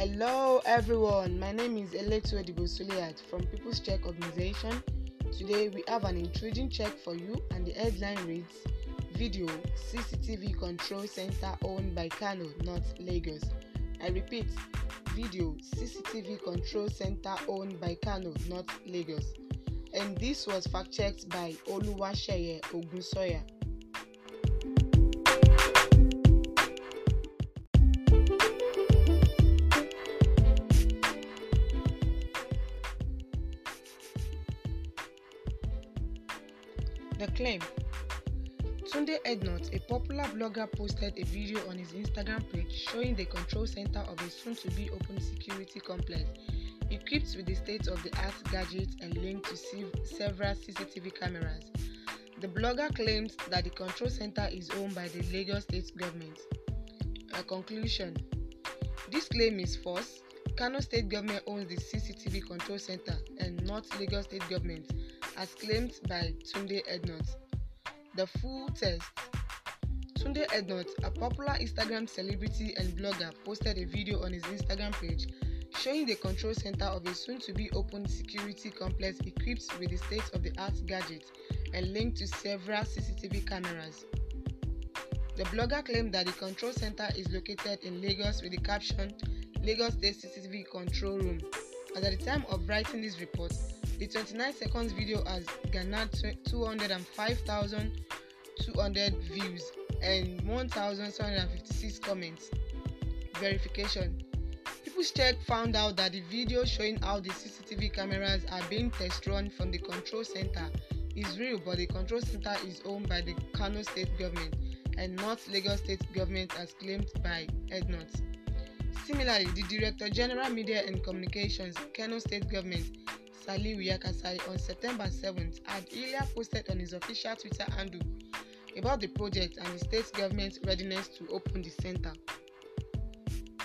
Hello everyone, my name is Eletu Edibo Suliat from People's Check Organization. Today we have an intriguing check for you and the headline reads Video CCTV Control Center owned by Kano, North Lagos. I repeat, Video CCTV Control Center owned by Kano, North Lagos. And this was fact checked by Oluwaseye Ogunsoya. The claim Tunde Ednut, a popular blogger, posted a video on his Instagram page showing the control center of a soon to be open security complex equipped with the state of the art gadgets and linked to several CCTV cameras. The blogger claims that the control center is owned by the Lagos state government. A conclusion This claim is false. Kano state government owns the CCTV control center and not Lagos state government as claimed by Tunde Ednut. The full test Tunde Ednut, a popular Instagram celebrity and blogger, posted a video on his Instagram page showing the control center of a soon to be opened security complex equipped with the state of the art gadgets and linked to several CCTV cameras. The blogger claimed that the control center is located in Lagos with the caption Lagos State CCTV Control Room. As at the time of writing this report, the 29 seconds video has garnered 205,200 views and 1,756 comments. Verification People's Check found out that the video showing how the CCTV cameras are being test run from the control center is real, but the control center is owned by the Kano state government and not Lagos state government as claimed by Ednut. Similarly, the Director General Media and Communications, Kano State Government, Yakasai, on September 7th, had earlier posted on his official Twitter handle about the project and the state government's readiness to open the center.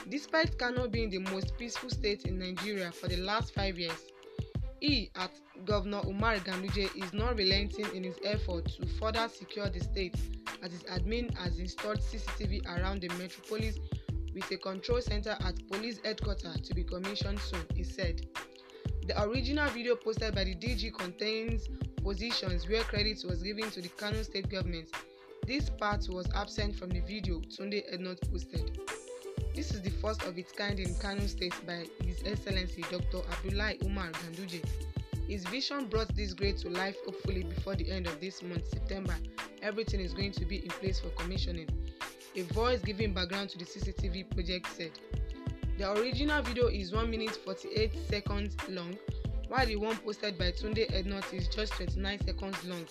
Despite Kano being the most peaceful state in Nigeria for the last five years, he, at Governor Umar Ganduje, is not relenting in his effort to further secure the state as his admin has installed CCTV around the metropolis with a control center at police headquarters to be commissioned soon, he said. The original video posted by the DG contains positions where credit was given to the Kano state government. This part was absent from the video Tunde Ednut posted. This is the first of its kind in Kano State by His Excellency Dr. Abdullahi Umar Ganduje. His vision brought this grade to life hopefully before the end of this month, September. Everything is going to be in place for commissioning. A voice giving background to the CCTV project said. The original video is 1 minute 48 seconds long, while the one posted by Tunde Ednut is just 29 seconds long,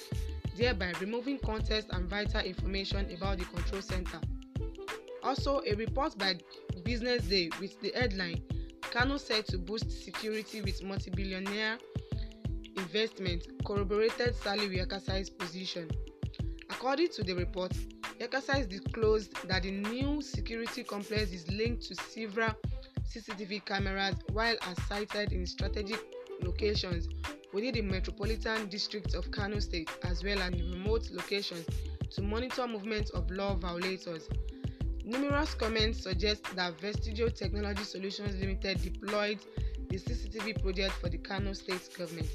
thereby removing context and vital information about the control center. Also, a report by Business Day with the headline Kano said to boost security with multi-billion naira investment corroborated Salihu Yakasai's position. According to the report, Yakasai disclosed that the new security complex is linked to several CCTV cameras while are sited in strategic locations within the metropolitan district of Kano State as well as remote locations to monitor movements of law violators. Numerous comments suggest that Vestigial Technology Solutions Limited deployed the CCTV project for the Kano State government.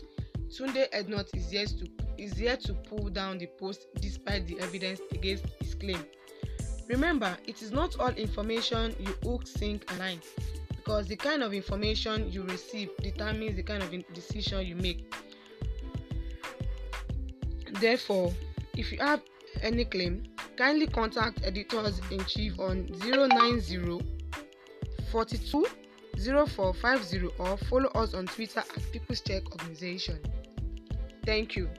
Tunde Ednut is yet to is yet to pull down the post despite the evidence against his claim. Remember, it is not all information you hook, sync, and line because the kind of information you receive determines the kind of decision you make. Therefore, if you have any claim, kindly contact editors in chief on 090 42 0450 or follow us on Twitter at People's Check Organization. Thank you.